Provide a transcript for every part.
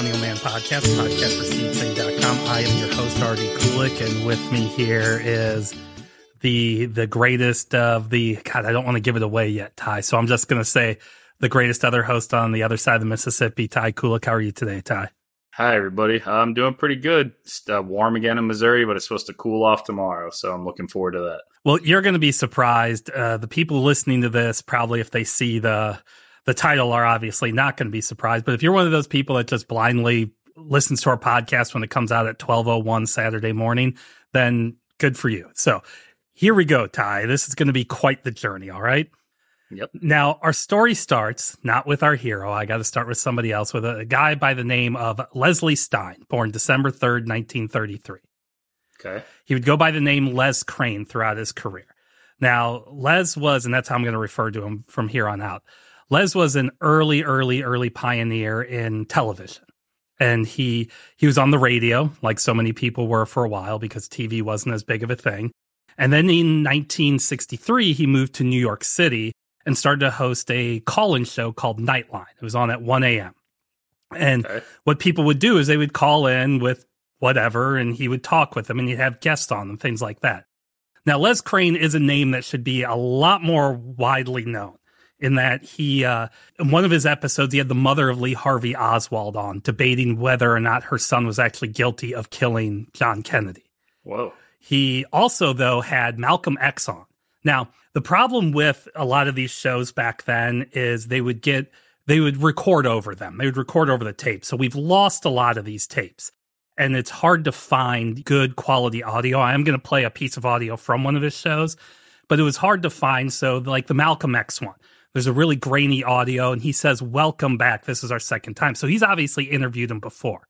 Millennial Man Podcast, podcast for seedsing.com. I am your host, Artie Kulik, and with me here is the the greatest of the God, I don't want to give it away yet, Ty. So I'm just gonna say the greatest other host on the other side of the Mississippi, Ty Kulik. How are you today, Ty? Hi, everybody. I'm doing pretty good. It's uh, warm again in Missouri, but it's supposed to cool off tomorrow. So I'm looking forward to that. Well, you're going to be surprised. Uh, the people listening to this, probably if they see the the title, are obviously not going to be surprised. But if you're one of those people that just blindly listens to our podcast when it comes out at 12:01 Saturday morning, then good for you. So here we go, Ty. This is going to be quite the journey. All right. Yep. Now, our story starts not with our hero. I got to start with somebody else, with a, guy by the name of Leslie Stein, born December 3rd, 1933. Okay. He would go by the name Les Crane throughout his career. Now, Les was, and that's how I'm going to refer to him from here on out. Les was an early, early, early pioneer in television. And he he was on the radio, like so many people were for a while, because TV wasn't as big of a thing. And then in 1963, he moved to New York City and started to host a call-in show called Nightline. It was on at 1 a.m. And okay. what people would do is they would call in with whatever, and he would talk with them, and he'd have guests on and things like that. Now, Les Crane is a name that should be a lot more widely known in that he, uh, in one of his episodes, he had the mother of Lee Harvey Oswald on debating whether or not her son was actually guilty of killing John Kennedy. Whoa. He also, though, had Malcolm X on. Now, the problem with a lot of these shows back then is they would get, they would record over them. They would record over the tape. So we've lost a lot of these tapes and it's hard to find good quality audio. I am going to play a piece of audio from one of his shows, but it was hard to find. So, like the Malcolm X one, there's a really grainy audio, and he says, Welcome back. This is our second time. So, he's obviously interviewed him before.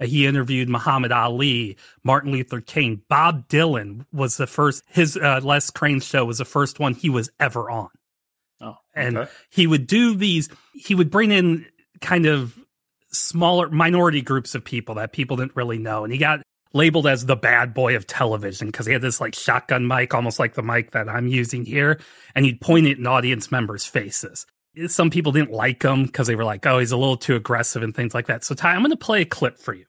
Uh, he interviewed Muhammad Ali, Martin Luther King, Bob Dylan was the first. His uh, Les Crane show was the first one he was ever on. Oh, okay. and he would do these. He would bring in kind of smaller minority groups of people that people didn't really know, and he got labeled as the bad boy of television because he had this like shotgun mic, almost like the mic that I'm using here, and he'd point it in audience members' faces some people didn't like him because they were like, oh, he's a little too aggressive and things like that. So, Ty, I'm going to play a clip for you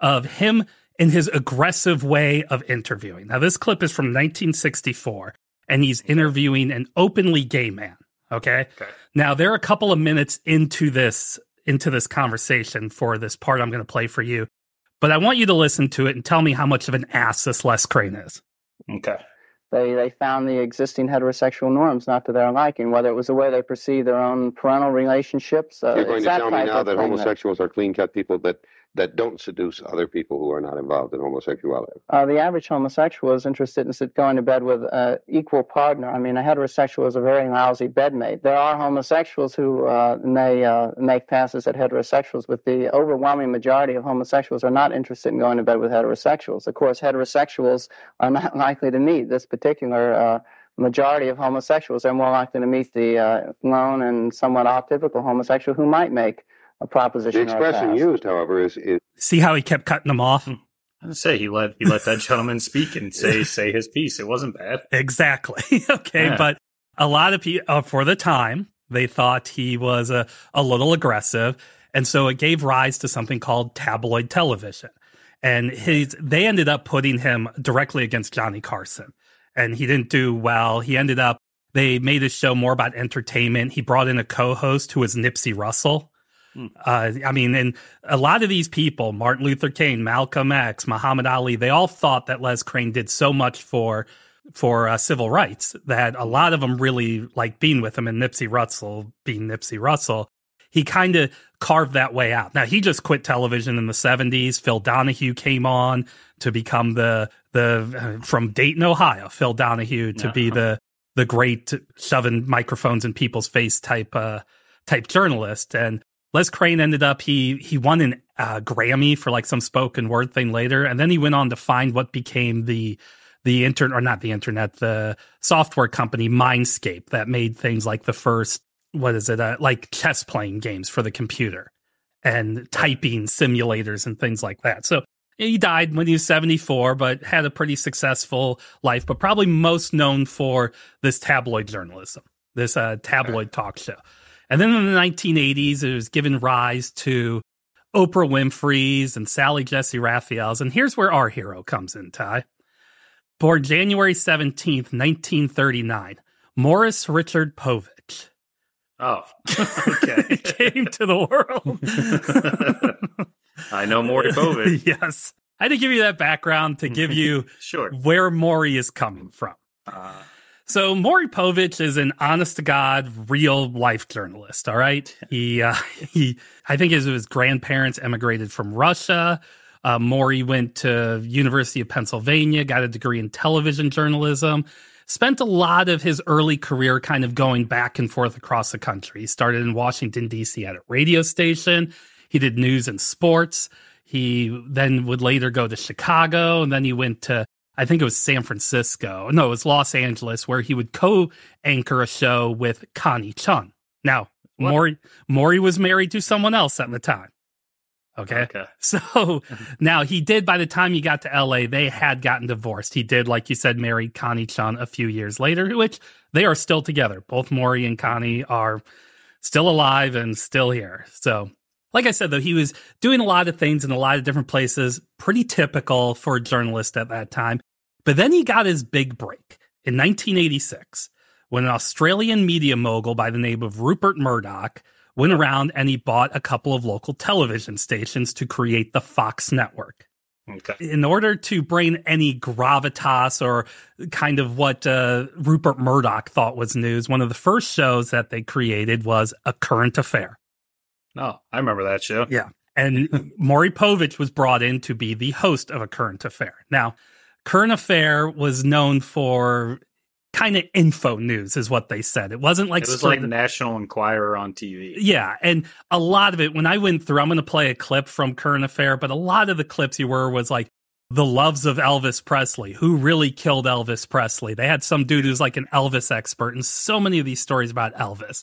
of him in his aggressive way of interviewing. Now, this clip is from 1964, and he's interviewing an openly gay man. Okay? okay. Now, there are a couple of minutes into this into this conversation for this part I'm going to play for you, but I want you to listen to it and tell me how much of an ass this Les Crane is. Okay. They, they found the existing heterosexual norms not to their liking, whether it was the way they perceive their own parental relationships. Uh, You're going to tell me now that homosexuals that, are clean cut people that that don't seduce other people who are not involved in homosexuality? Uh, the average homosexual is interested in going to bed with an equal partner. I mean, a heterosexual is a very lousy bedmate. There are homosexuals who uh, may uh, make passes at heterosexuals, but the overwhelming majority of homosexuals are not interested in going to bed with heterosexuals. Of course, heterosexuals are not likely to meet this particular uh, majority of homosexuals. They're more likely to meet the uh, lone and somewhat atypical homosexual who might make a proposition. The expression used, however, is, is see how he kept cutting them off. I say he let he let that gentleman speak and say say his piece. It wasn't bad. Exactly. okay, yeah. but a lot of people uh, for the time they thought he was a, a little aggressive, and so it gave rise to something called tabloid television. And his they ended up putting him directly against Johnny Carson, and he didn't do well. He ended up they made his show more about entertainment. He brought in a co-host who was Nipsey Russell uh, I mean, and a lot of these people, Martin Luther King, Malcolm X, Muhammad Ali, they all thought that Les Crane did so much for for uh, civil rights that a lot of them really like being with him. And Nipsey Russell, being Nipsey Russell, he kind of carved that way out. Now he just quit television in the seventies. Phil Donahue came on to become the the uh, from Dayton, Ohio. Phil Donahue to be the the great shoving microphones in people's face type uh, type journalist and Les Crane ended up he he won an uh, Grammy for like some spoken word thing later, and then he went on to find what became the the internet or not the internet the software company Mindscape that made things like the first what is it uh, like chess playing games for the computer and typing simulators and things like that. So he died when he was 74, but had a pretty successful life, but probably most known for this tabloid journalism, this uh, tabloid talk show. And then in the 1980s, it was given rise to Oprah Winfrey's and Sally Jessy Raphael's. And here's where our hero comes in, Ty. Born January 17th, 1939, Morris Richard Povich. Oh, okay. came to the world. I know Maury Povich. yes. I had to give you that background to give you sure where Maury is coming from. Uh, so Maury Povich is an honest to God, real life journalist. All right. He, uh, he, I think his, his grandparents emigrated from Russia. Uh, Maury went to University of Pennsylvania, got a degree in television journalism, spent a lot of his early career kind of going back and forth across the country. He started in Washington, D.C. at a radio station. He did news and sports. He then would later go to Chicago and then he went to I think it was San Francisco. No, it was Los Angeles, where he would co-anchor a show with Connie Chung. Now, what? Maury Maury was married to someone else at the time. Okay. Okay. So now he did by the time he got to LA, they had gotten divorced. He did, like you said, marry Connie Chung a few years later, which they are still together. Both Maury and Connie are still alive and still here. So like I said, though, he was doing a lot of things in a lot of different places, pretty typical for a journalist at that time. But then he got his big break in 1986 when an Australian media mogul by the name of Rupert Murdoch went around and he bought a couple of local television stations to create the Fox network. Okay. In order to bring any gravitas or kind of what uh, Rupert Murdoch thought was news, one of the first shows that they created was A Current Affair. No, I remember that show. Yeah. And Maury Povich was brought in to be the host of A Current Affair. Now, Current Affair was known for kind of info news, is what they said. It wasn't like it was like National Enquirer on TV. Yeah, and a lot of it when I went through, I'm going to play a clip from Current Affair, but a lot of the clips you were was like the loves of Elvis Presley, who really killed Elvis Presley. They had some dude who's like an Elvis expert, and so many of these stories about Elvis.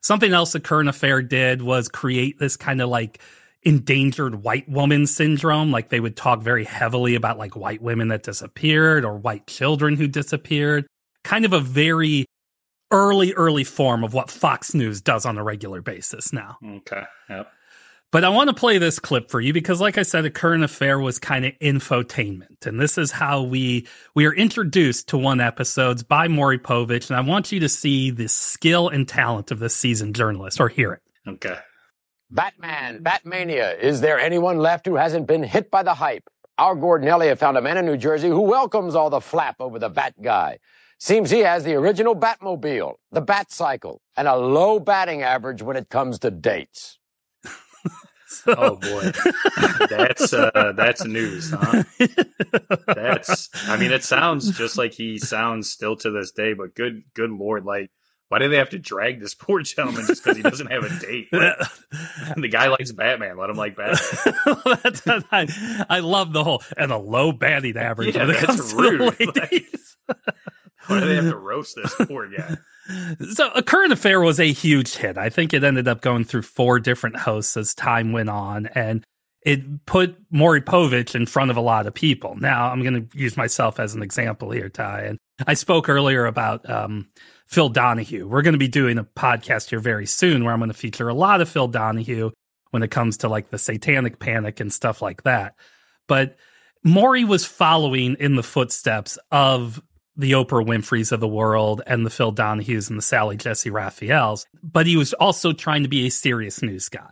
Something else the current affair did was create this kind of like endangered white woman syndrome. Like they would talk very heavily about like white women that disappeared or white children who disappeared. Kind of a very early, early form of what Fox News does on a regular basis now. Okay. Yep. But I want to play this clip for you because, like I said, a current affair was kind of infotainment, and this is how we we are introduced to one episodes by Maury Povich, and I want you to see the skill and talent of this seasoned journalist, or hear it. Okay. Batman, Batmania. Is there anyone left who hasn't been hit by the hype? Our Gordon Elliott found a man in New Jersey who welcomes all the flap over the Bat guy. Seems he has the original Batmobile, the Bat Cycle, and a low batting average when it comes to dates. So. Oh boy, that's uh, that's news, huh? That's. I mean, it sounds just like he sounds still to this day. But good, good lord, like. Why do they have to drag this poor gentleman just because he doesn't have a date? Like, the guy likes Batman. Let him like Batman. I, I, love the whole and a low batting average. Yeah, that's rude. Like, why do they have to roast this poor guy? So, A Current Affair was a huge hit. I think it ended up going through four different hosts as time went on, and it put Maury Povich in front of a lot of people. Now, I'm going to use myself as an example here, Ty. And I spoke earlier about um, Phil Donahue. We're going to be doing a podcast here very soon where I'm going to feature a lot of Phil Donahue when it comes to like the satanic panic and stuff like that. But Maury was following in the footsteps of the Oprah Winfrey's of the world and the Phil Donahues and the Sally Jessy Raphaels, but he was also trying to be a serious news guy.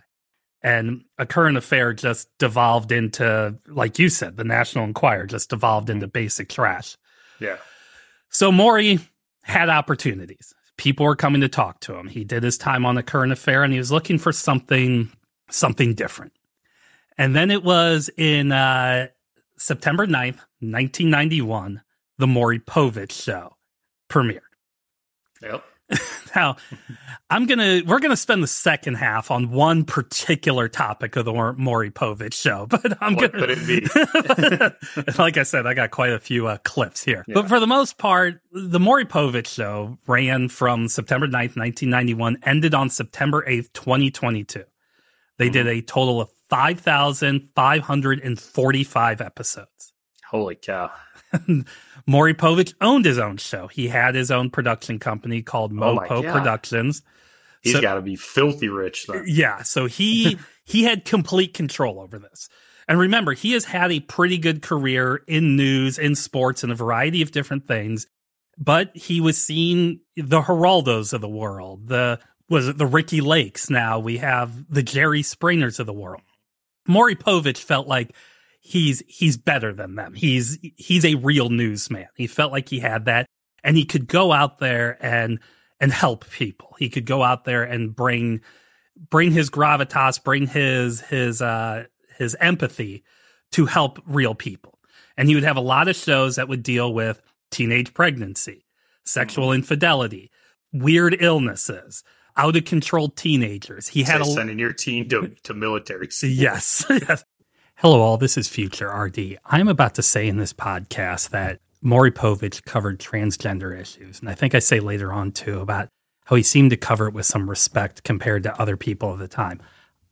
And a current affair just devolved into, like you said, the National Enquirer just devolved mm-hmm. into basic trash. Yeah. So Maury had opportunities. People were coming to talk to him. He did his time on the current affair and he was looking for something, something different. And then it was in uh, September 9th, 1991 the Maury Povich show premiered. Yep. now, I'm gonna we're gonna spend the second half on one particular topic of the Maury Povich show, but I'm what gonna. Could it be? like I said, I got quite a few uh, clips here, yeah. but for the most part, the Maury Povich show ran from September 9th, 1991, ended on September 8th, 2022. They mm-hmm. did a total of 5,545 episodes. Holy cow! Maury Povich owned his own show. He had his own production company called Oh Mopo Productions. He's so, got to be filthy rich. though. Yeah. So he he had complete control over this. And remember, he has had a pretty good career in news, in sports, in a variety of different things. But he was seen the Geraldos of the world, the was it the Ricki Lakes? Now we have the Jerry Springers of the world. Maury Povich felt like he's he's better than them. He's he's a real newsman. He felt like he had that, and he could go out there and and help people. He could go out there and bring bring his gravitas, bring his his uh his empathy to help real people. And he would have a lot of shows that would deal with teenage pregnancy, sexual mm-hmm. infidelity, weird illnesses, out of control teenagers. He had a, sending your teen to, to military. School. Yes. yes. Hello, all. This is Future RD. I'm about to say in this podcast that Maury Povich covered transgender issues. And I think I say later on too about how he seemed to cover it with some respect compared to other people of the time.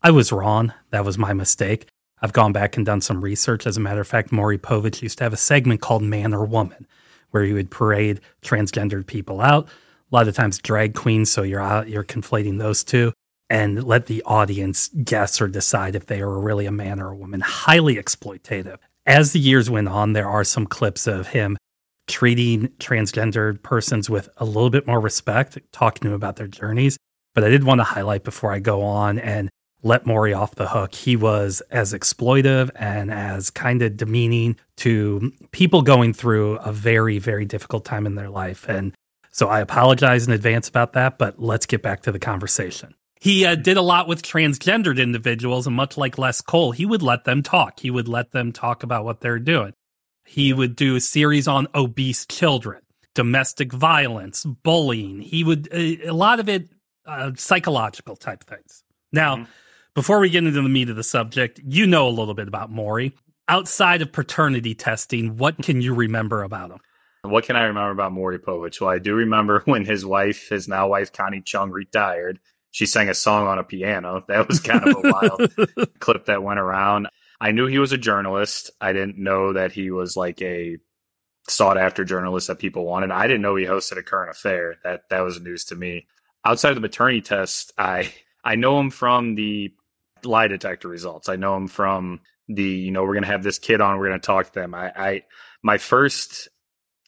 I was wrong. That was my mistake. I've gone back and done some research. As a matter of fact, Maury Povich used to have a segment called Man or Woman, where he would parade transgendered people out. A lot of times drag queens, so you're out, you're conflating those two, and let the audience guess or decide if they are really a man or a woman. Highly exploitative. As the years went on, there are some clips of him treating transgendered persons with a little bit more respect, talking to them about their journeys. But I did want to highlight before I go on and let Maury off the hook. He was as exploitive and as kind of demeaning to people going through a very, very difficult time in their life. And so I apologize in advance about that, but let's get back to the conversation. He uh, did a lot with transgendered individuals, and much like Les Cole, he would let them talk. He would let them talk about what they're doing. He would do a series on obese children, domestic violence, bullying. He would, a, a lot of it, uh, psychological type things. Now, mm-hmm before we get into the meat of the subject, you know a little bit about Maury. Outside of paternity testing, what can you remember about him? What can I remember about Maury Povich? Well, I do remember when his wife, his now wife Connie Chung, retired. She sang a song on a piano. That was kind of a wild clip that went around. I knew he was a journalist. I didn't know that he was like a sought after journalist that people wanted. I didn't know he hosted a current affair. That that was news to me. Outside of the maternity test, I I know him from the lie detector results. I know him from the, you know, we're going to have this kid on, we're going to talk to them. I, I, my first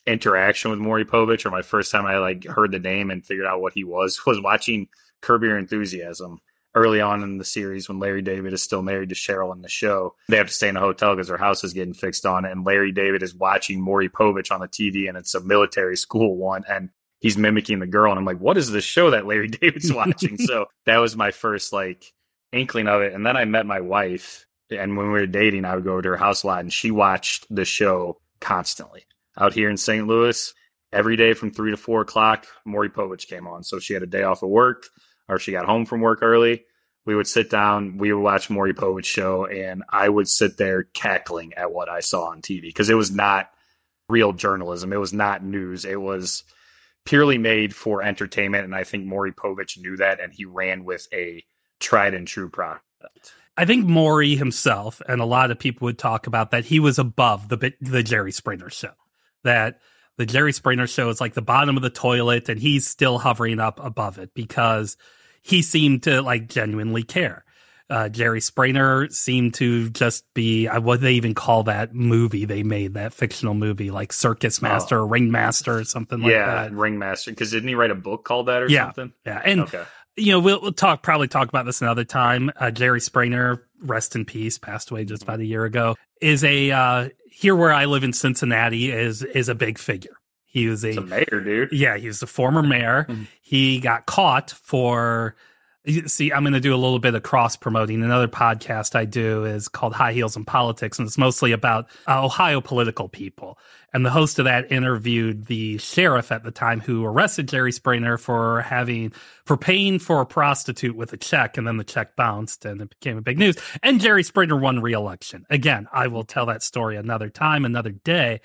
interaction with Maury Povich or my first time I like heard the name and figured out what he was was watching Curb Your Enthusiasm early on in the series when Larry David is still married to Cheryl in the show. They have to stay in a hotel because their house is getting fixed on and Larry David is watching Maury Povich on the TV and it's a military school one and he's mimicking the girl and I'm like, what is this show that Larry David's watching? so that was my first like inkling of it. And then I met my wife, and when we were dating, I would go to her house a lot, and she watched the show constantly. Out here in St. Louis, every day from three to four o'clock, Maury Povich came on. So she had a day off of work, or she got home from work early. We would sit down, we would watch Maury Povich show, and I would sit there cackling at what I saw on TV because it was not real journalism. It was not news. It was purely made for entertainment. And I think Maury Povich knew that, and he ran with a tried and true product. I think Maury himself and a lot of people would talk about that he was above the the Jerry Springer show. That the Jerry Springer show is like the bottom of the toilet and he's still hovering up above it because he seemed to like genuinely care. Uh, Jerry Springer seemed to just be uh, what they even call that movie they made, that fictional movie, like Circus oh. Master oh. or Ringmaster or something like yeah, that. Yeah, Ringmaster. Because didn't he write a book called that or yeah, something? Yeah. And okay you know, we'll, we'll, talk probably talk about this another time. Uh, Jerry Springer, rest in peace, passed away just about a year ago. Is a uh, here where I live in Cincinnati is is a big figure. He was a, a mayor, dude. Yeah, he was a former mayor. Mm-hmm. He got caught for See, I'm going to do a little bit of cross promoting. Another podcast I do is called High Heels in Politics, and it's mostly about uh, Ohio political people. And the host of that interviewed the sheriff at the time who arrested Jerry Springer for having for paying for a prostitute with a check, and then the check bounced, and it became a big news. And Jerry Springer won re-election. Again, I will tell that story another time, another day.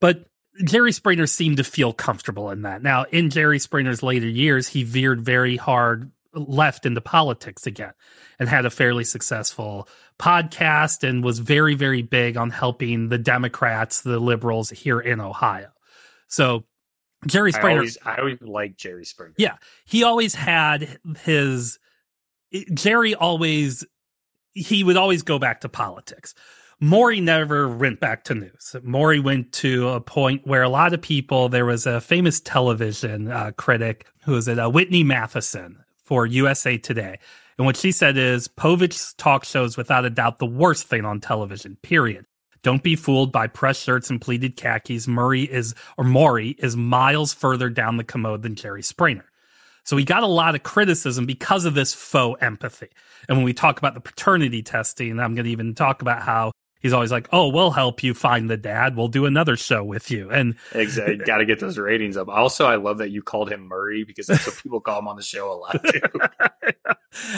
But Jerry Springer seemed to feel comfortable in that. Now, in Jerry Springer's later years, he veered very hard left into politics again and had a fairly successful podcast and was very, very big on helping the Democrats, the liberals here in Ohio. So Jerry Springer. I always, I always like Jerry Springer. Yeah, he always had his. Jerry always he would always go back to politics. Maury never went back to news. Maury went to a point where a lot of people, there was a famous television uh, critic who was it, uh, Whitney Matheson for USA Today. And what she said is Povich's talk shows without a doubt the worst thing on television, period. Don't be fooled by press shirts and pleated khakis. Murray is, or Maury is miles further down the commode than Jerry Springer. So he got a lot of criticism because of this faux empathy. And when we talk about the paternity testing, I'm going to even talk about how he's always like, "Oh, we'll help you find the dad. We'll do another show with you." And exactly, got to get those ratings up. Also, I love that you called him Murray because that's what people call him on the show a lot too.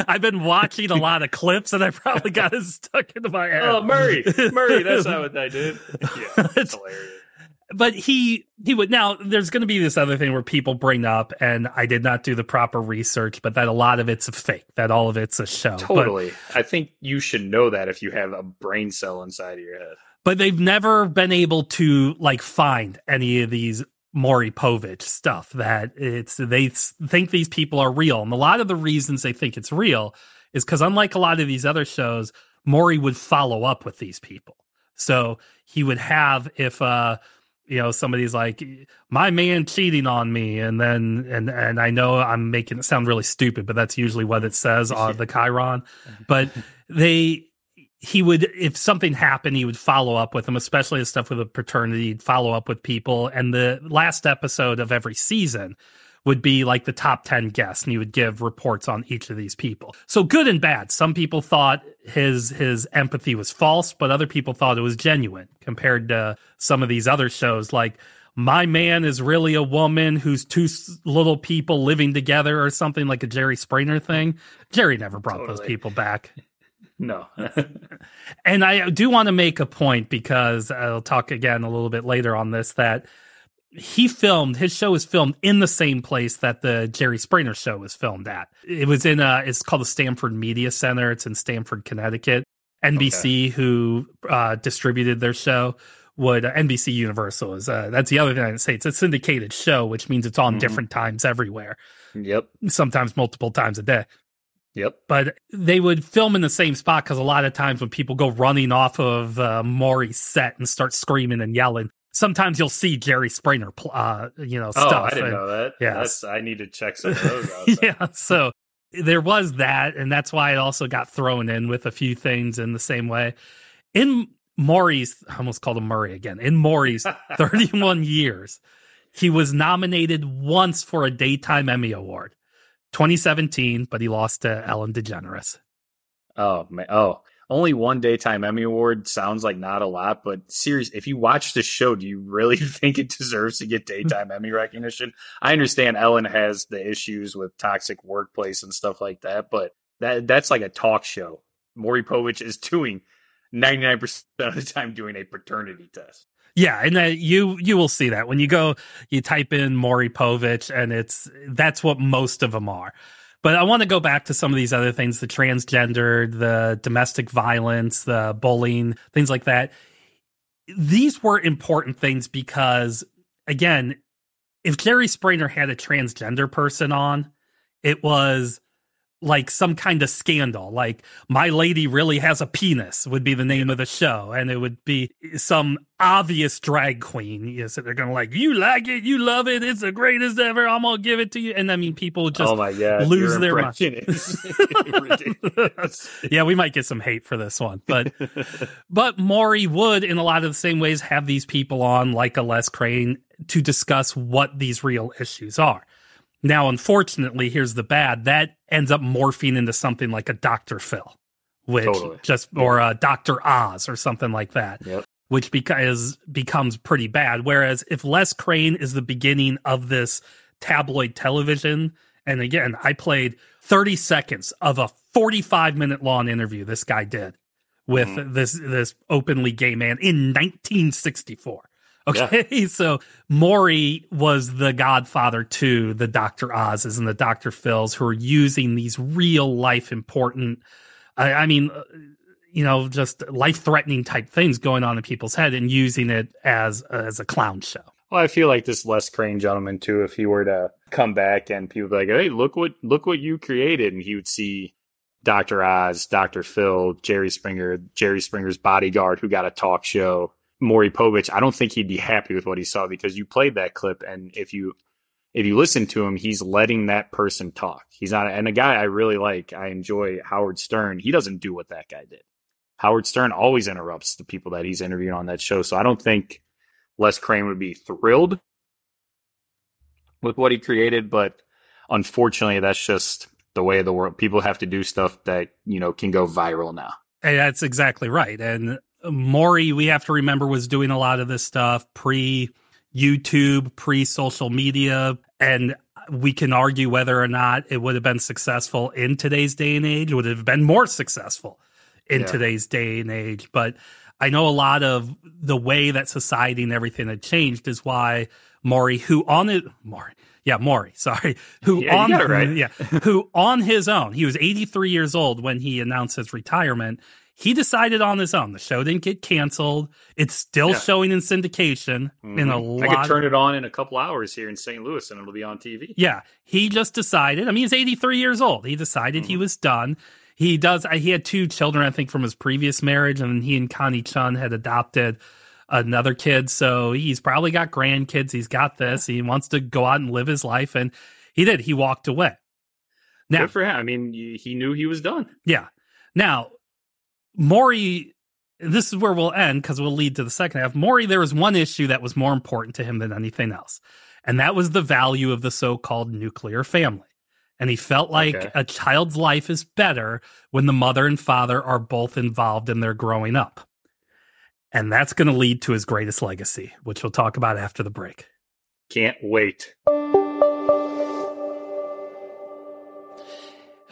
I've been watching a lot of clips, and I probably got it stuck into my oh, head. Oh, Murray, Murray, that's not what I did. Yeah, it's hilarious but he he would now there's going to be this other thing where people bring up and i did not do the proper research but that a lot of it's a fake that all of it's a show. Totally. But, i think you should know that if you have a brain cell inside of your head. But they've never been able to like find any of these Maury Povich stuff that it's they think these people are real. And a lot of the reasons they think it's real is because unlike a lot of these other shows Maury would follow up with these people. So he would have if uh you know somebody's like my man cheating on me and then and and i know i'm making it sound really stupid but that's usually what it says on the chiron. Mm-hmm. But they he would if something happened he would follow up with them especially the stuff with the paternity he'd follow up with people. And the last episode of every season would be like the top 10 guests and he would give reports on each of these people. So good and bad. Some people thought his his empathy was false, but other people thought it was genuine compared to some of these other shows like my man is really a woman who's two little people living together or something like a Jerry Springer thing. Jerry never brought totally. those people back. No. and I do want to make a point because I'll talk again a little bit later on this that he filmed his show was filmed in the same place that the Jerry Springer show was filmed at. It was in a it's called the Stamford Media Center. It's in Stamford, Connecticut. NBC, okay. who uh, distributed their show, would uh, NBC Universal is uh, that's the other thing I'd say. It's a syndicated show, which means it's on mm-hmm. different times everywhere. Yep. Sometimes multiple times a day. Yep. But they would film in the same spot because a lot of times when people go running off of uh, Maury's set and start screaming and yelling, sometimes you'll see Jerry Springer, uh, you know, stuff. Oh, I didn't and, know that. Yeah, That's, I need to check some of those out. yeah, so there was that, and that's why it also got thrown in with a few things in the same way. In Maury's, I almost called him Murray again. In Maury's 31 years, he was nominated once for a daytime Emmy Award, 2017, but he lost to Ellen DeGeneres. Oh man! Oh, only one daytime Emmy award sounds like not a lot, but serious. If you watch the show, do you really think it deserves to get daytime Emmy recognition? I understand Ellen has the issues with toxic workplace and stuff like that, but that that's like a talk show. Maury Povich is doing 99% of the time doing a paternity test. Yeah, and uh, you you will see that when you go you type in Maury Povich and it's that's what most of them are. But I want to go back to some of these other things the transgender, the domestic violence, the bullying, things like that. These were important things because, again, if Jerry Springer had a transgender person on, it was like some kind of scandal. Like my lady really has a penis would be the name of the show, and it would be some obvious drag queen. You know, so they're gonna like, you like it, you love it, it's the greatest ever. I'm gonna give it to you. And I mean, people oh just oh my God, lose their mind. yeah, we might get some hate for this one, but but Maury would, in a lot of the same ways, have these people on like a Les Crane to discuss what these real issues are. Now, unfortunately, here's the bad. That ends up morphing into something like a Dr. Phil, which totally. just, or a Dr. Oz or something like that, yep. which because becomes pretty bad. Whereas if Les Crane is the beginning of this tabloid television, and again, I played 30 seconds of a 45 minute long interview this guy did with mm. this, this openly gay man in 1964. Okay, yeah. so Maury was the godfather to the Dr. Oz's and the Dr. Phil's who are using these real life important, I, I mean, uh, you know, just life threatening type things going on in people's head and using it as as a clown show. Well, I feel like this Les Crane gentleman too. If he were to come back and people be like, "Hey, look what look what you created," and he would see Doctor Oz, Doctor Phil, Jerry Springer, Jerry Springer's bodyguard, who got a talk show, Maury Povich. I don't think he'd be happy with what he saw because you played that clip, and if you if you listen to him, he's letting that person talk. He's not, and a guy I really like, I enjoy Howard Stern. He doesn't do what that guy did. Howard Stern always interrupts the people that he's interviewing on that show. So I don't think Les Crane would be thrilled with what he created, but unfortunately, that's just the way of the world. People have to do stuff that you know can go viral now. And that's exactly right. And Maury, we have to remember, was doing a lot of this stuff pre YouTube, pre social media, and we can argue whether or not it would have been successful in today's day and age. Would have been more successful in yeah. today's day and age, but I know a lot of the way that society and everything had changed is why Maury, who on it, Maury, yeah, Maury, sorry, who yeah, on, right. yeah, who on his own, he was 83 years old when he announced his retirement. He decided on his own. The show didn't get canceled. It's still yeah. showing in syndication mm-hmm. in a lot. I could turn it on in a couple hours here in St. Louis and it'll be on TV. Yeah. He just decided, I mean, he's 83 years old. He decided mm-hmm. he was done he does. He had two children, I think, from his previous marriage, and he and Connie Chung had adopted another kid. So he's probably got grandkids. He's got this. He wants to go out and live his life, and he did. He walked away. Now, Good for him. I mean, he knew he was done. Yeah. Now, Maury, this is where we'll end because we'll lead to the second half. Maury, there was one issue that was more important to him than anything else, and that was the value of the so-called nuclear family and he felt like okay. a child's life is better when the mother and father are both involved in their growing up. And that's going to lead to his greatest legacy, which we'll talk about after the break. Can't wait.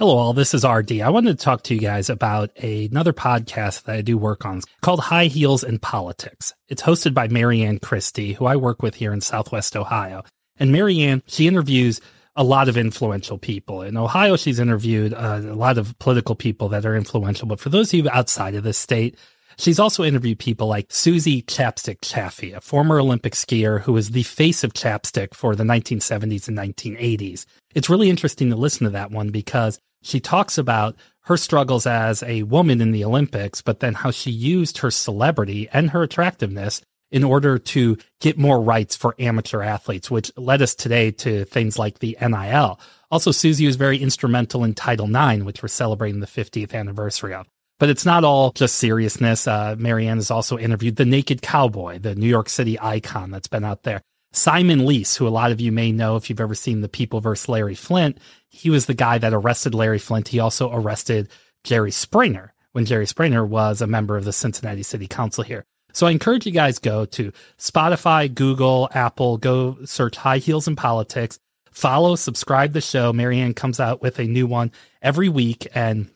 Hello, all. This is RD. I wanted to talk to you guys about a, another podcast that I do work on called High Heels in Politics. It's hosted by Marianne Christie, who I work with here in Southwest Ohio. And Marianne, she interviews a lot of influential people. In Ohio, she's interviewed uh, a lot of political people that are influential. But for those of you outside of the state, she's also interviewed people like Suzy Chapstick Chaffee, a former Olympic skier who was the face of chapstick for the 1970s and 1980s. It's really interesting to listen to that one because she talks about her struggles as a woman in the Olympics, but then how she used her celebrity and her attractiveness in order to get more rights for amateur athletes, which led us today to things like the NIL. Also, Suzy was very instrumental in Title IX, which we're celebrating the 50th anniversary of. But it's not all just seriousness. Uh, Marianne has also interviewed the Naked Cowboy, the New York City icon that's been out there. Simon Leis, who a lot of you may know if you've ever seen The People vs. Larry Flynt, he was the guy that arrested Larry Flynt. He also arrested Jerry Springer when Jerry Springer was a member of the Cincinnati City Council here. So I encourage you guys go to Spotify, Google, Apple, go search High Heels in Politics, follow, subscribe the show. Marianne comes out with a new one every week and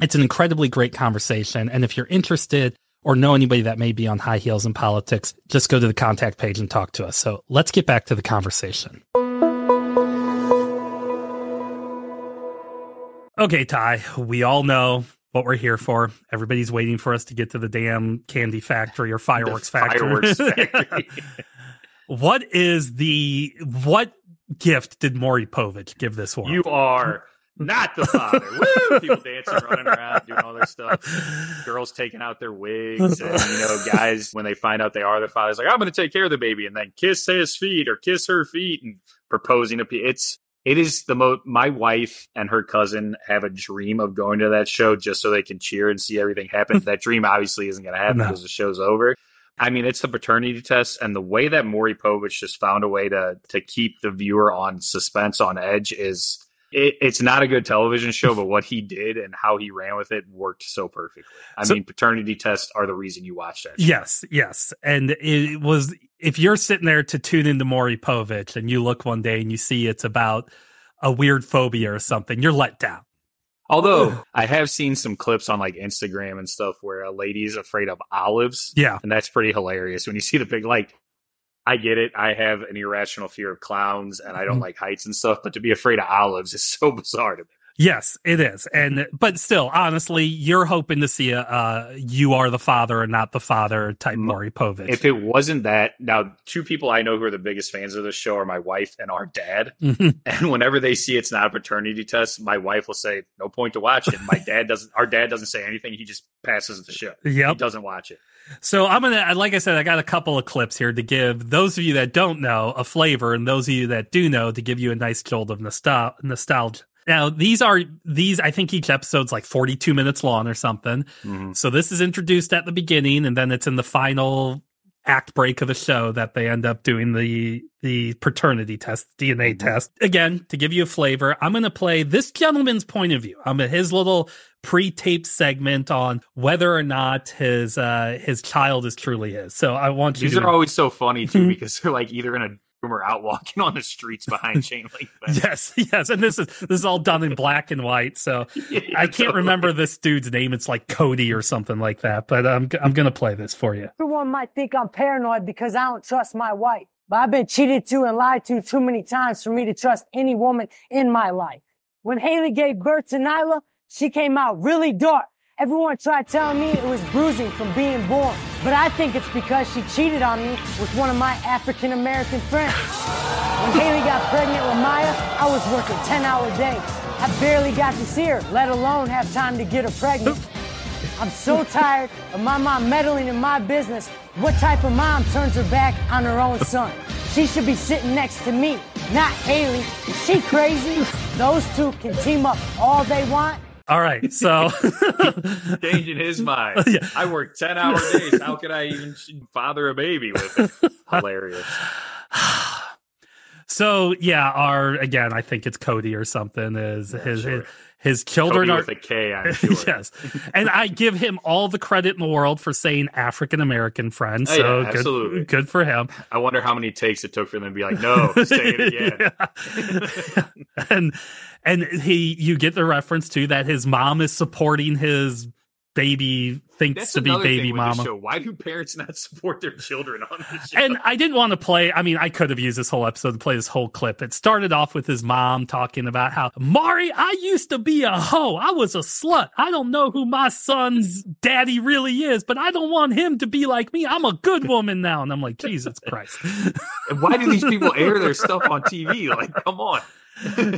it's an incredibly great conversation. And if you're interested or know anybody that may be on High Heels in Politics, just go to the contact page and talk to us. So let's get back to the conversation. Okay, Ty, we all know what we're here for. Everybody's waiting for us to get to the damn candy factory or fireworks factory. Fireworks factory. what is the what gift did Maury Povich give this one? You are not the father. Woo! People dancing, running around, doing all their stuff. Girls taking out their wigs, and you know, guys when they find out they are the father, fathers, like I'm going to take care of the baby, and then kiss his feet or kiss her feet, and proposing to. It's it is the most my wife and her cousin have a dream of going to that show just so they can cheer and see everything happen that dream obviously isn't going to happen no. because the show's over i mean it's the paternity test and the way that maury povich just found a way to to keep the viewer on suspense on edge is it, it's not a good television show, but what he did and how he ran with it worked so perfectly. I so, mean, paternity tests are the reason you watch that. Show. Yes, yes, and it was if you're sitting there to tune into Maury Povich and you look one day and you see it's about a weird phobia or something, you're let down. Although I have seen some clips on like Instagram and stuff where a lady is afraid of olives. Yeah. And that's pretty hilarious when you see the big, like, I get it. I have an irrational fear of clowns and I don't mm-hmm. like heights and stuff, but to be afraid of olives is so bizarre to me. Yes, it is. And but still, honestly, you're hoping to see a uh, you are the father and not the father type Maury Povich. If it wasn't that, now two people I know who are the biggest fans of the show are my wife and our dad. Mm-hmm. And whenever they see it's not a paternity test, my wife will say, "No point to watch it." My dad doesn't. Our dad doesn't say anything. He just passes the show. Yep. He doesn't watch it. So I'm gonna, like I said, I got a couple of clips here to give those of you that don't know a flavor, and those of you that do know to give you a nice jolt of nostal- nostalgia. Now, these are these. I think each episode's like 42 minutes long or something. Mhm. So this is introduced at the beginning, and then it's in the final act break of the show that they end up doing the the paternity test, DNA test. Again, to give you a flavor, I'm going to play this gentleman's point of view. I'm at his little pre-taped segment on whether or not his uh his child is truly his. So I want you These to are always so funny too Mhm. because they're like either in a room or out walking on the streets behind chain link fence. Yes, yes, and this is this is all done in black and white. So Yeah, I can't totally. remember this dude's name. It's like Cody or something like that. But I'm I'm gonna play this for you. Everyone might think I'm paranoid because I don't trust my wife. But I've been cheated to and lied to too many times for me to trust any woman in my life. When Haley gave birth to Nyla, she came out really dark. Everyone tried telling me it was bruising from being born. But I think it's because she cheated on me with one of my African American friends. When Haley got pregnant with Maya, I was working 10 hour days. I barely got to see her, let alone have time to get her pregnant. I'm so tired of my mom meddling in my business. What type of mom turns her back on her own son? She should be sitting next to me, not Haley. Is she crazy? Those two can team up all they want. All right, so changing his mind. Yeah. I work ten hour days. How could I even father a baby with it? Hilarious. so yeah, our again, I think it's Cody or something. Is his sure. his, his children are with a K, I'm sure. yes, and I give him all the credit in the world for saying African American friend. Oh, So yeah, good, good for him. I wonder how many takes it took for them to be like, no, say it again. And and he you get the reference to that his mom is supporting his baby thinks That's to be baby mama. show. Why do parents not support their children on this show? And I didn't want to play. I mean, I could have used this whole episode to play this whole clip. It started off with his mom talking about how, Mari, I used to be a hoe. I was a slut. I don't know who my son's daddy really is, but I don't want him to be like me. I'm a good woman now. And I'm like, Jesus Christ. Why do these people air their stuff on TV? Like, come on.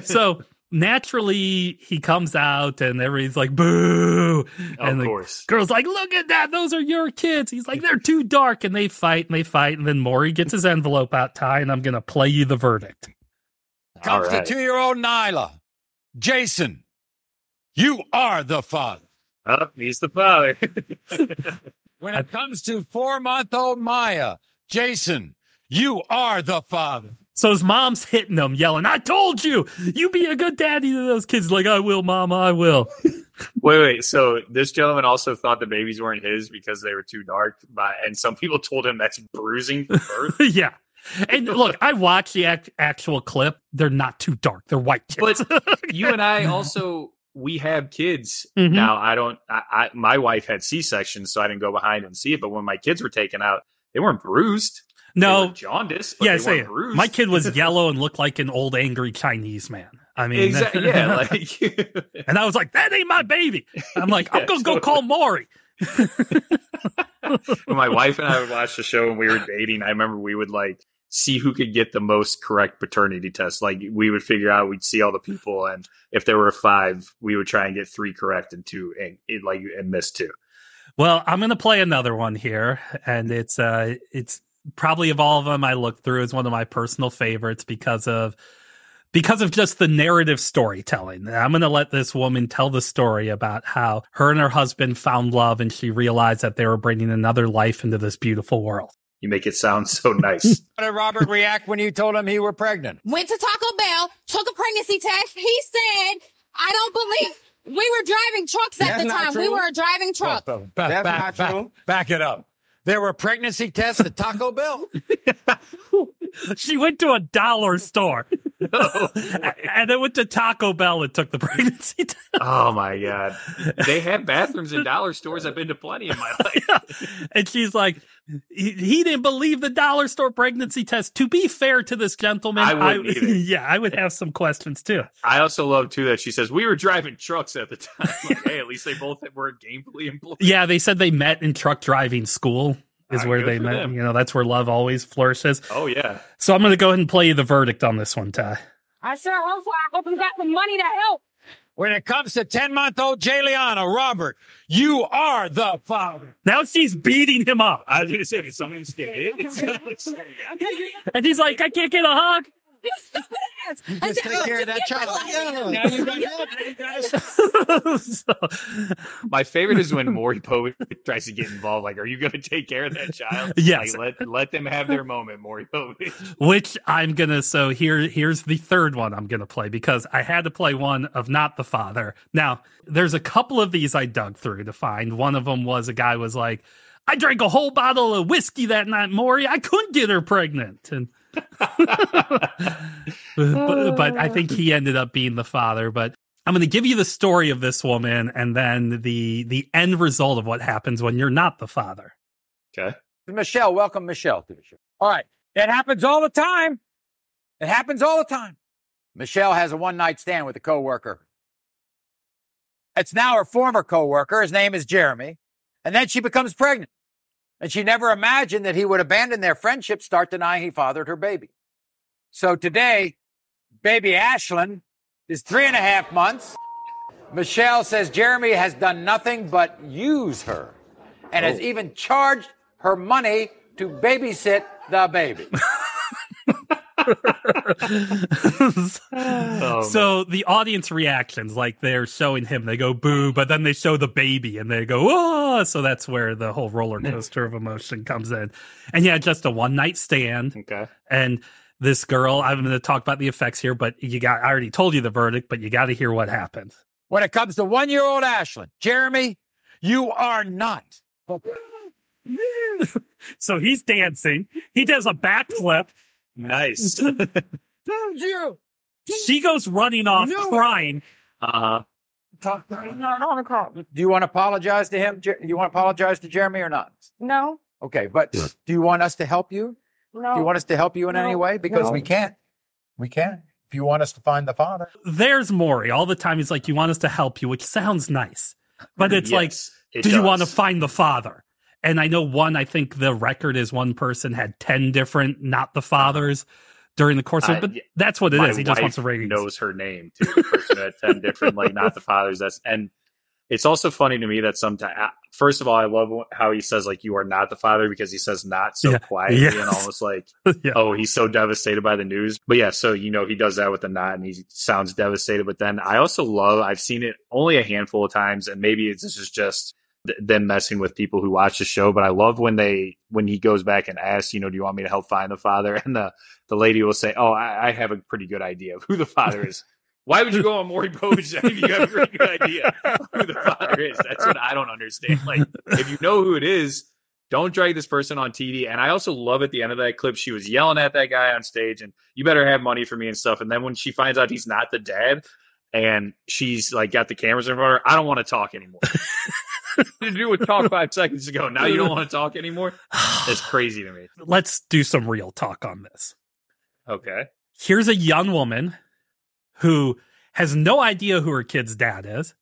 so naturally, he comes out and everybody's like, boo. and of the course. girl's like, look at that. Those are your kids. He's like, they're too dark. And they fight and they fight. And then Maury gets his envelope out, Ty, and I'm going to play you the verdict. Comes right. to two year old Nyla. Jason, you are the father. Oh, he's the father. When it comes to four month old Maya, Jason, you are the father. So his mom's hitting him, yelling, I told you, you be a good daddy to those kids. Like, I will, mama, I will. wait, wait. So this gentleman also thought the babies weren't his because they were too dark. But, and some people told him that's bruising from birth. yeah. And look, I watched the act- actual clip. They're not too dark. They're white kids. But you and I also we have kids Mhm. now. I don't. I, I my wife had C sections, so I didn't go behind and see it. But when my kids were taken out, they weren't bruised. No, jaundiced. But yeah, say. My kid was yellow and looked like an old angry Chinese man. I mean, exactly. Yeah, like and I was like, that ain't my baby. I'm like, I'm going to go call Maury. when my wife and I would watch the show and we were dating, I remember we would like see who could get the most correct paternity test. Like we would figure out, we'd see all the people, and if there were five, we would try and get three correct and two, and it, like and miss two. Well, I'm to play another one here, and it's uh, it's probably of all of them I looked through is one of my personal favorites because of because of just the narrative storytelling. I'm going to let this woman tell the story about how her and her husband found love, and she realized that they were bringing another life into this beautiful world. You make it sound so nice. How did Robert react when you told him he were pregnant? went to Taco Bell, took a pregnancy test. He said, I don't believe we were driving trucks at That's the not time. We true. were driving trucks. Back, That's back, not back, true. back it up. There were pregnancy tests at Taco Bell. She went to a dollar store oh, and then went to Taco Bell and took the pregnancy test. oh my god, they have bathrooms in dollar stores. I've been to plenty in my life. and she's like, he, he didn't believe the dollar store pregnancy test. To be fair to this gentleman, I wouldn't yeah, I would have some questions too. I also love too that she says we were driving trucks at the time. Like, hey, at least they both were gainfully employed. Yeah, they said they met in truck driving school. Is Ah, where they met. them. You know, that's where love always flourishes. Oh yeah. So I'm going to go ahead and play you the verdict on this one, Ty. I sure hope so. I hope you got the money to help. When it comes to 10 month old Jayliana, Robert, you are the father. Now she's beating him up, I was gonna say did someone scared. and he's like, "I can't get a hug." You stupid ass. Just take care of that child. Now So- My favorite is when Maury Povich tries to get involved. Like, are you going to take care of that child? Yes. Like, let let them have their moment, Maury Povich. which I'm gonna. So here, here's the third one I'm gonna play because I had to play one of not the father. Now, there's a couple of these I dug through to find. One of them was a guy was like, "I drank a whole bottle of whiskey that night, Maury. I couldn't get her pregnant." And but, but I think he ended up being the father. But I'm going to give you the story of this woman and then the the end result of what happens when you're not the father. Okay. Michelle, welcome Michelle to the show. All right. It happens all the time. It happens all the time. Michelle has a one night stand with a coworker. It's now her former coworker. His name is Jeremy. And then she becomes pregnant. And she never imagined that he would abandon their friendship, start denying he fathered her baby. So today, baby Ashlyn is three and a half months. Michelle says Jeremy has done nothing but use her and has oh. even charged her money to babysit the baby. Oh, so the audience reactions, like they're showing him, they go boo, but then they show the baby and they go oh. So that's where the whole roller coaster of emotion comes in. And yeah, just a one night stand. Okay. And this girl, I'm going to talk about the effects here, but you got, I already told you the verdict, but you got to hear what happened. when it comes to one year old Ashlyn, Jeremy, you are not. So he's dancing. He does a backflip. Nice. Told you. She goes running off No. crying. Uh huh. Do you want to apologize to him? Do You want to apologize to Jeremy or not? No, Okay, but do you want us to help you? no. Do you want us to help you in any way? Because No. we can't. We can't. If you want us to find the father. There's Maury all the time. He's like, you want us to help you, which sounds nice, but it's like, it do you want to find the father? And I know one, I think the record is one person had 10 different not the fathers during the course of it, uh, but that's what it is. He just wants to rating. knows her name too. The person who had ten different, like not the fathers. That's and it's also funny to me that sometimes. Uh, first of all, I love how he says like you are not the father because he says not so Yeah. quietly Yes. and almost like Yeah. oh he's so devastated by the news. But yeah, so you know he does that with the not and he sounds devastated. But then I also love I've seen it only a handful of times and maybe it's, this is just th- them messing with people who watch the show. But I love when they when he goes back and asks you know do you want me to help find the father and the the lady will say oh I, I have a pretty good idea of who the father is. Why would you go on Maury Povich if you have a pretty good idea who the father is? That's what I don't understand. Like, if you know who it is, don't drag this person on TV. And I also love at the end of that clip, she was yelling at that guy on stage and you better have money for me and stuff. And then when she finds out he's not the dad and she's like got the cameras in front of her, I don't want to talk anymore. To do with talk five seconds ago. Now you don't want to talk anymore? It's crazy to me. Let's do some real talk on this. Okay. Here's a young woman who has no idea who her kid's dad is.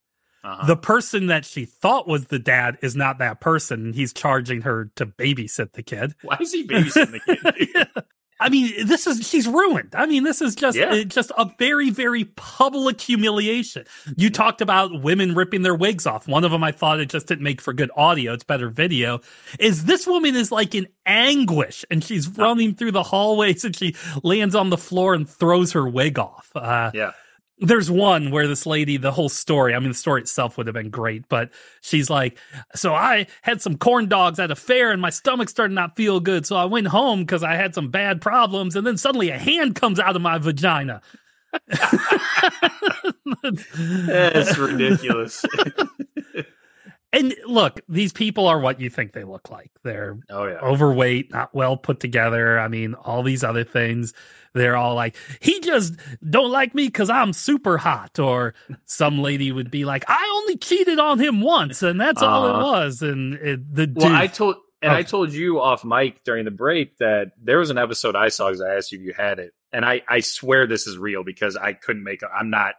Uh-huh. The person that she thought was the dad is not that person. He's charging her to babysit the kid. Why is he babysitting the kid? I mean, this is she's ruined. I mean, this is just Yeah. uh, just a very very public humiliation. You talked about women ripping their wigs off. One of them I thought it just didn't make for good audio. It's better video. Is this woman is like in anguish and she's running through the hallways and she lands on the floor and throws her wig off. Uh, yeah. There's one where this lady, the whole story, I mean, the story itself would have been great, but she's like, So I had some corn dogs at a fair and my stomach started not feel good. So I went home because I had some bad problems. And then suddenly a hand comes out of my vagina. That's ridiculous. And look, these people are what you think they look like. They're Oh, yeah. overweight, not well put together. I mean, all these other things. They're all like, he just don't like me because I'm super hot. Or some lady would be like, I only cheated on him once, and that's all it Uh-huh. was. And it, the Well, dude, I told And I told you off mic during the break that there was an episode I saw because I asked you if you had it, and I I swear this is real because I couldn't make. I'm not.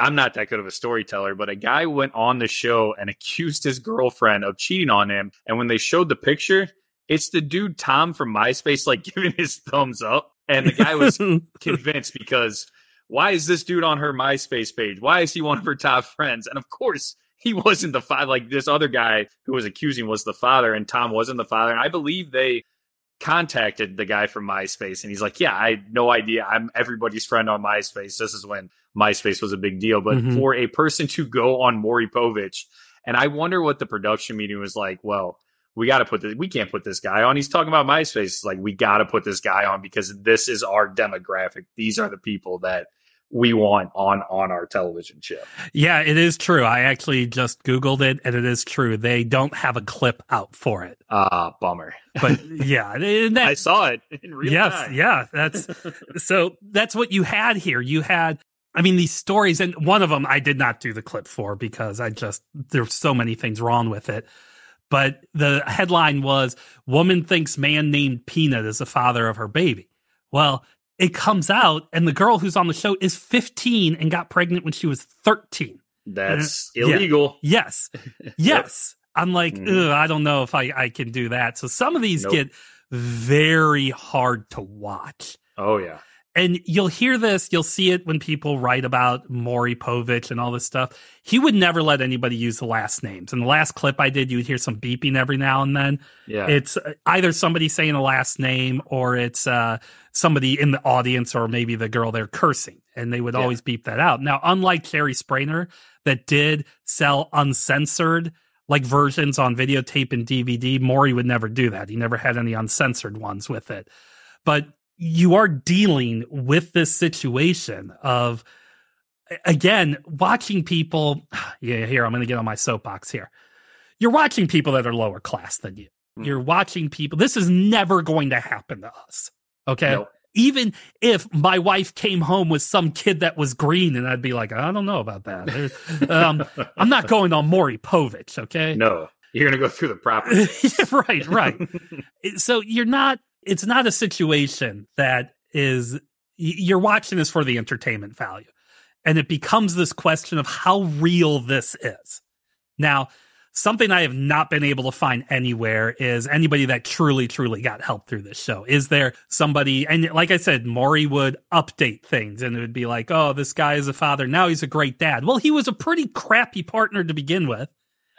I'm not that good of a storyteller, but a guy went on the show and accused his girlfriend of cheating on him. And when they showed the picture, it's the dude Tom from MySpace, like giving his thumbs up. And the guy was convinced because why is this dude on her MySpace page? Why is he one of her top friends? And of course, he wasn't the father. Like this other guy who was accusing was the father, and Tom wasn't the father. And I believe they contacted the guy from MySpace, and he's like, "Yeah, I had no idea. I'm everybody's friend on MySpace. This is when MySpace was a big deal." But Mhm. for a person to go on Maury Povich, and I wonder what the production meeting was like. Well, we got to put this. We can't put this guy on. He's talking about MySpace. It's like we got to put this guy on because this is our demographic. These are the people that we want on on our television show. Yeah, it is true. I actually just Googled it and it is true. They don't have a clip out for it. Ah, bummer. But yeah, that- I saw it in real yes, time. yeah, that's so that's what you had here. You had I mean these stories and one of them I did not do the clip for because I just there's so many things wrong with it. But the headline was woman thinks man named Peanut is the father of her baby. Well, it comes out and the girl who's on the show is 15 and got pregnant when she was 13. That's Uh, yeah. illegal. Yes. Yes. I'm like. Ugh, I don't know if I, I can do that. So some of these Nope. get very hard to watch. Oh yeah. And you'll hear this, you'll see it when people write about Maury Povich and all this stuff. He would never let anybody use the last names. In the last clip I did, you would hear some beeping every now and then. Yeah. It's uh, either somebody saying a last name or it's uh, somebody in the audience or maybe the girl they're cursing. And they would Yeah. always beep that out. Now, unlike Jerry Springer, that did sell uncensored like versions on videotape and DVD, Maury would never do that. He never had any uncensored ones with it. But you are dealing with this situation of again watching people yeah here i'm going to get on my soapbox here you're watching people that are lower class than you Mhm. you're watching people this is never going to happen to us okay Nope. even if my wife came home with some kid that was green and i'd be like i don't know about that um, i'm not going on Maury povich okay no. You're gonna go through the proper. right, right. so you're not. It's not a situation that is. You're watching this for the entertainment value, and it becomes this question of how real this is. Now, something I have not been able to find anywhere is anybody that truly, truly got help through this show. Is there somebody? And like I said, Maury would update things, and it would be like, "Oh, this guy is a father. Now he's a great dad." Well, he was a pretty crappy partner to begin with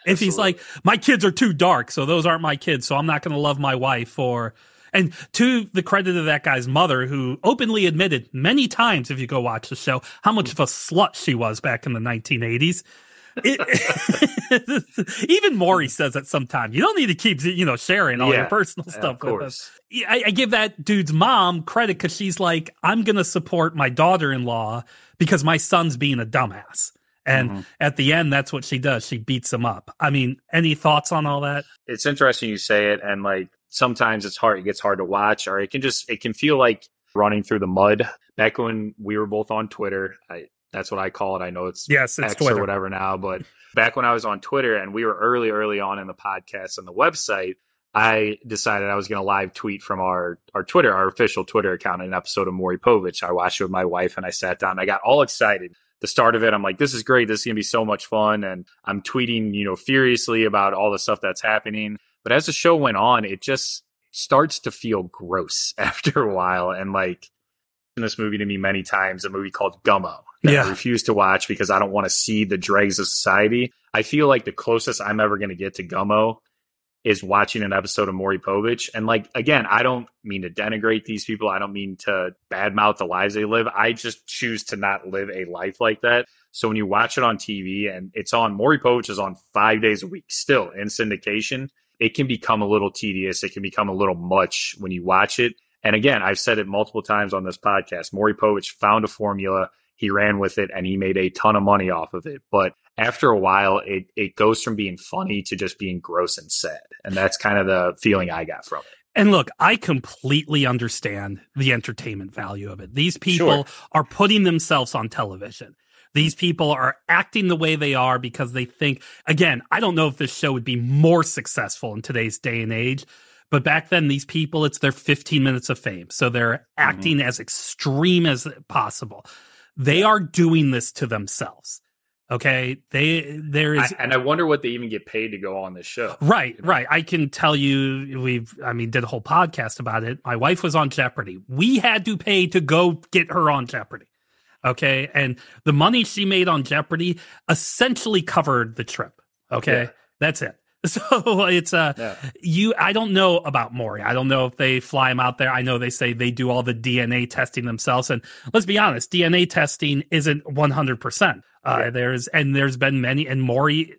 if he's like my kids are too dark so those aren't my kids so i'm not going to love my wife or and to the credit of that guy's mother who openly admitted many times if you go watch the show how much of a slut she was back in the 1980s it, even Maury says it sometimes. You don't need to keep, you know, sharing all your personal of stuff with course. us. I, I give that dude's mom credit because she's like, I'm going to support my daughter-in-law because my son's being a dumbass. And Mhm. at the end, that's what she does. She beats him up. I mean, any thoughts on all that? it's interesting you say it and like sometimes it's hard it gets hard to watch or it can just it can feel like running through the mud back when we were both on twitter I, that's what i call it i know it's Yes, it's X Twitter. or whatever now but back when i was on twitter and we were early early on in the podcast and the website i decided i was going to live tweet from our our twitter our official twitter account In an episode of maury povich i watched it with my wife and i sat down i got all excited the start of it, I'm like, this is great. This is going to be so much fun. And I'm tweeting, you know, furiously about all the stuff that's happening. But as the show went on, it just starts to feel gross after a while. And like, in this movie to me many times, a movie called Gummo that Yeah. I refuse to watch because I don't want to see the dregs of society. I feel like the closest I'm ever going to get to Gummo is watching an episode of Maury Povich. And like, again, I don't mean to denigrate these people. I don't mean to badmouth the lives they live. I just choose to not live a life like that. So when you watch it on TV and it's on, Maury Povich is on five days a week still in syndication, it can become a little tedious. It can become a little much when you watch it. And again, I've said it multiple times on this podcast. Maury Povich found a formula. He ran with it and he made a ton of money off of it. But after a while, it, it goes from being funny to just being gross and sad. And that's kind of the feeling I got from it. And look, I completely understand the entertainment value of it. These people Sure. are putting themselves on television. These people are acting the way they are because they think, again, I don't know if this show would be more successful in today's day and age, but back then, these people, it's their 15 minutes of fame. So they're acting mm-hmm. as extreme as possible. They are doing this to themselves. Okay, they there is, I, and I wonder what they even get paid to go on this show. Right, right. I can tell you, we've, I mean, did a whole podcast about it. My wife was on Jeopardy. We had to pay to go get her on Jeopardy. Okay, and the money she made on Jeopardy essentially covered the trip. Okay, yeah. that's it. So it's uh yeah. you I don't know about Maury. I don't know if they fly him out there. I know they say they do all the DNA testing themselves and let's be honest, DNA testing isn't 100%. Uh yeah. there's and there's been many and Maury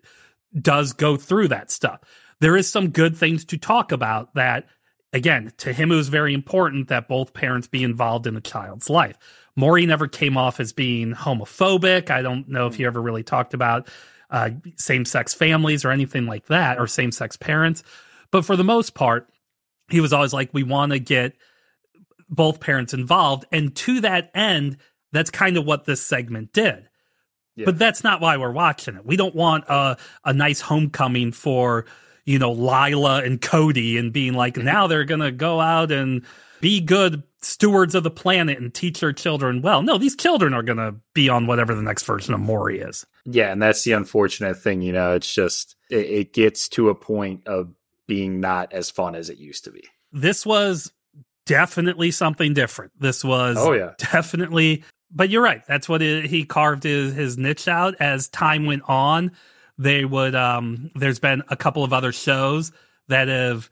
does go through that stuff. There is some good things to talk about that again, to him it was very important that both parents be involved in the child's life. Maury never came off as being homophobic. I don't know if he ever really talked about uh, same sex families or anything like that, or same sex parents. But for the most part, he was always like, we want to get both parents involved. And to that end, that's kind of what this segment did. Yeah. But that's not why we're watching it. We don't want a, a nice homecoming for, you know, Lila and Cody and being like, mm-hmm. now they're going to go out and be good stewards of the planet and teach their children well. No, these children are going to be on whatever the next version of Maury is. Yeah, and that's the unfortunate thing. You know, it's just it, it gets to a point of being not as fun as it used to be. This was definitely something different. This was oh yeah, definitely. But you're right. That's what it, he carved his his niche out. As time went on, they would. um There's been a couple of other shows that have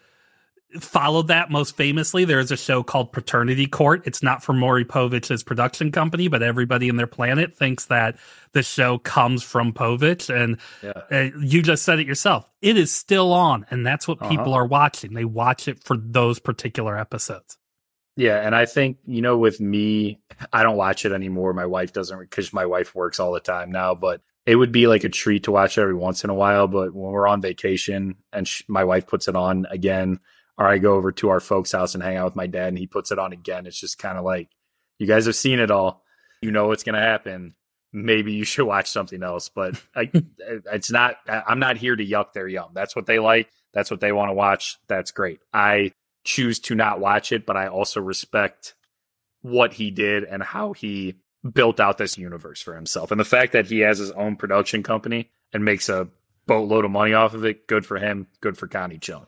followed that most famously. There's a show called Paternity Court. It's not for Maury Povich's production company, but everybody in their planet thinks that the show comes from Povich. And yeah. uh, you just said it yourself. It is still on, and that's what uh-huh. people are watching. They watch it for those particular episodes. Yeah, and I think you know, with me, I don't watch it anymore. My wife doesn't because my wife works all the time now. But it would be like a treat to watch every once in a while. But when we're on vacation and she, my wife puts it on again, or I go over to our folks' house and hang out with my dad and he puts it on again. It's just kind of like, you guys have seen it all. You know what's going to happen. Maybe you should watch something else, but I, uh, it's not, I'm not here to yuck their yum. That's what they like. That's what they want to watch. That's great. I choose to not watch it, but I also respect what he did and how he built out this universe for himself. And the fact that he has his own production company and makes a boatload of money off of it, good for him, good for Connie Chung.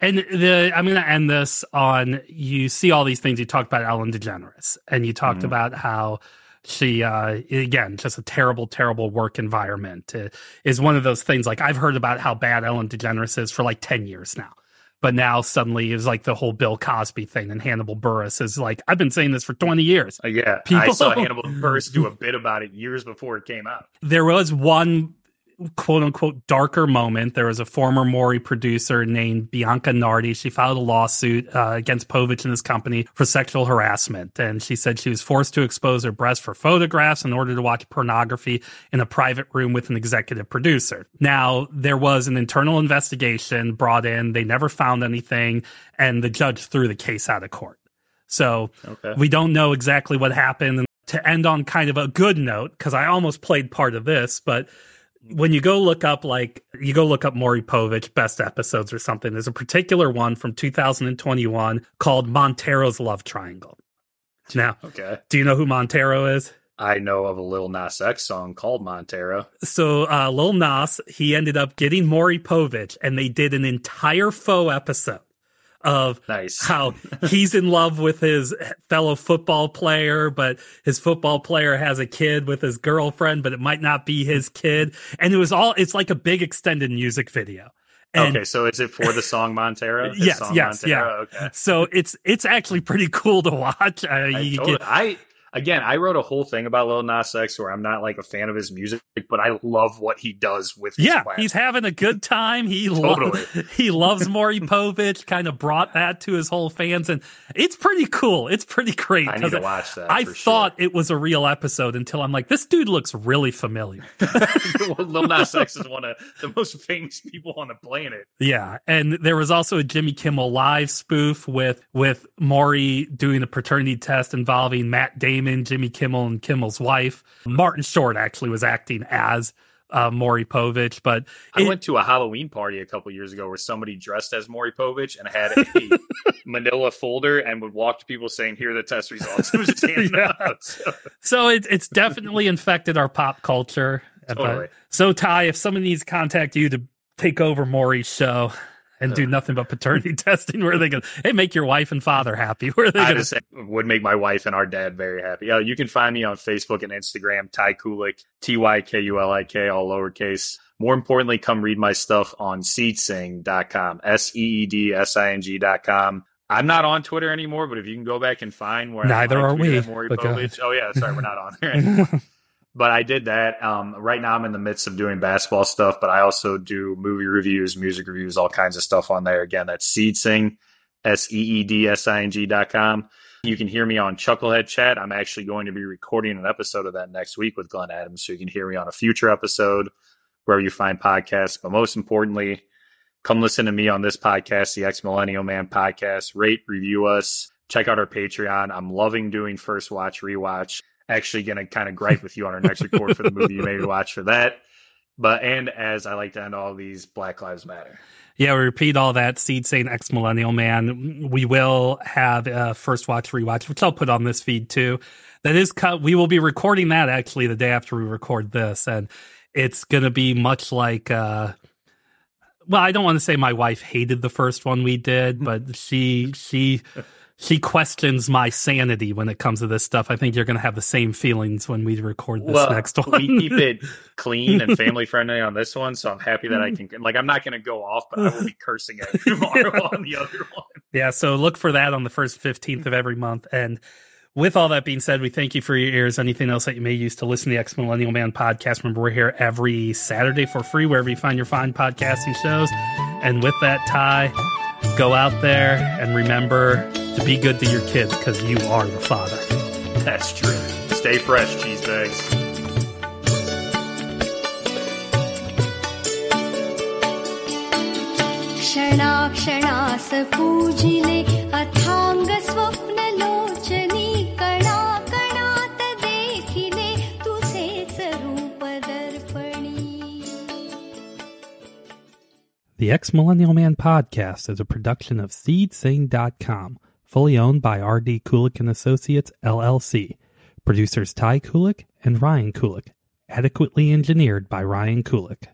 And the I'm going to end this on you see all these things you talked about Ellen DeGeneres and you talked mm-hmm. about how she uh again just a terrible terrible work environment uh, is one of those things like I've heard about how bad Ellen DeGeneres is for like 10 years now. But now suddenly is like the whole Bill Cosby thing and Hannibal Buress is like I've been saying this for 20 years. Uh, yeah. People, I saw Hannibal Buress do a bit about it years before it came out. There was one quote unquote darker moment. There was a former Maury producer named Bianca Nardi. She filed a lawsuit uh, against Povich and his company for sexual harassment. And she said she was forced to expose her breasts for photographs in order to watch pornography in a private room with an executive producer. Now, there was an internal investigation brought in. They never found anything, and the judge threw the case out of court. So okay. we don't know exactly what happened. And to end on kind of a good note, because I almost played part of this, but when you go look up like you go look up Maury Povich best episodes or something, there's a particular one from 2021 called Montero's Love Triangle. Now, okay, do you know who Montero is? I know of a Lil Nas X song called Montero. So uh, Lil Nas, he ended up getting Maury Povich, and they did an entire faux episode of nice. how he's in love with his fellow football player, but his football player has a kid with his girlfriend, but it might not be his kid. And it was all, it's like a big extended music video. And okay, so is it for the song Montero? yes, song yes, Montero? yeah. Okay. So it's it's actually pretty cool to watch. Uh, I, totally, get, I again, I wrote a whole thing about Lil Nas X where I'm not like a fan of his music, but I love what he does with. yeah, he's having a good time. He totally. Lo- he loves Maury Povich. Kind of brought that to his whole fans, and it's pretty cool. It's pretty great. I need to watch that. I thought sure. it was a real episode until I'm like, this dude looks really familiar. Lil Nas X is one of the most famous people on the planet. Yeah, and there was also a Jimmy Kimmel Live spoof with with Maury doing a paternity test involving Matt Damon came in, Jimmy Kimmel and Kimmel's wife. Martin Short actually was acting as uh, Maury Povich. But I went to a Halloween party a couple years ago where somebody dressed as Maury Povich and had a manila folder and would walk to people saying, Here are the test results. It was just handing Yeah. out. So, so it, it's definitely infected our pop culture. Totally. But- so Ty, if someone needs to contact you to take over Maury's show and do nothing but paternity testing, where they going? Hey, make your wife and father happy. Where they I just would make my wife and our dad very happy. Uh, you can find me on Facebook and Instagram, Ty Kulik, T Y K U L I K, all lowercase. More importantly, come read my stuff on seedsing.com, S E E D S I N G.com. I'm not on Twitter anymore, but if you can go back and find where Neither I are we, at but go Oh yeah, sorry, we're not on there anymore. but I did that. Um, right now, I'm in the midst of doing basketball stuff, but I also do movie reviews, music reviews, all kinds of stuff on there. Again, that's Seedsing, S E E D S I N G dot com. You can hear me on Chucklehead Chat. I'm actually going to be recording an episode of that next week with Glenn Adams, so you can hear me on a future episode wherever you find podcasts. But most importantly, come listen to me on this podcast, the Ex Millennial Man podcast. Rate, review us, check out our Patreon. I'm loving doing First Watch, Rewatch actually going to kind of gripe with you on our next record for the movie you made watch for that. But and as I like to end all these, Black Lives Matter. Yeah, we repeat all that. Seedsing ex millennial man. We will have a first watch rewatch, which I'll put on this feed too. That is cut. We will be recording that actually the day after we record this, and it's going to be much like. uh well, I don't want to say my wife hated the first one we did, but she she she questions my sanity when it comes to this stuff. I think you're going to have the same feelings when we record this well, next one. we keep it clean and family friendly on this one, so I'm happy that I can. Like, I'm not going to go off, but I will be cursing at tomorrow on the other one. Yeah, so look for that on the first 15th of every month. And with all that being said, we thank you for your ears. Anything else that you may use to listen to the Ex Millennial Man podcast, remember we're here every Saturday for free wherever you find your fine podcasting shows. And with that, Ty, go out there and remember to be good to your kids because you are the father. That's true. Stay fresh, cheese bags. क्षणाक्षणास पूजिले अथांग स्वप्न The Ex Millennial Man podcast is a production of SeedSing.com, fully owned by R.D. Kulik and Associates, LLC. Producers Ty Kulik and Ryan Kulik. Adequately engineered by Ryan Kulik.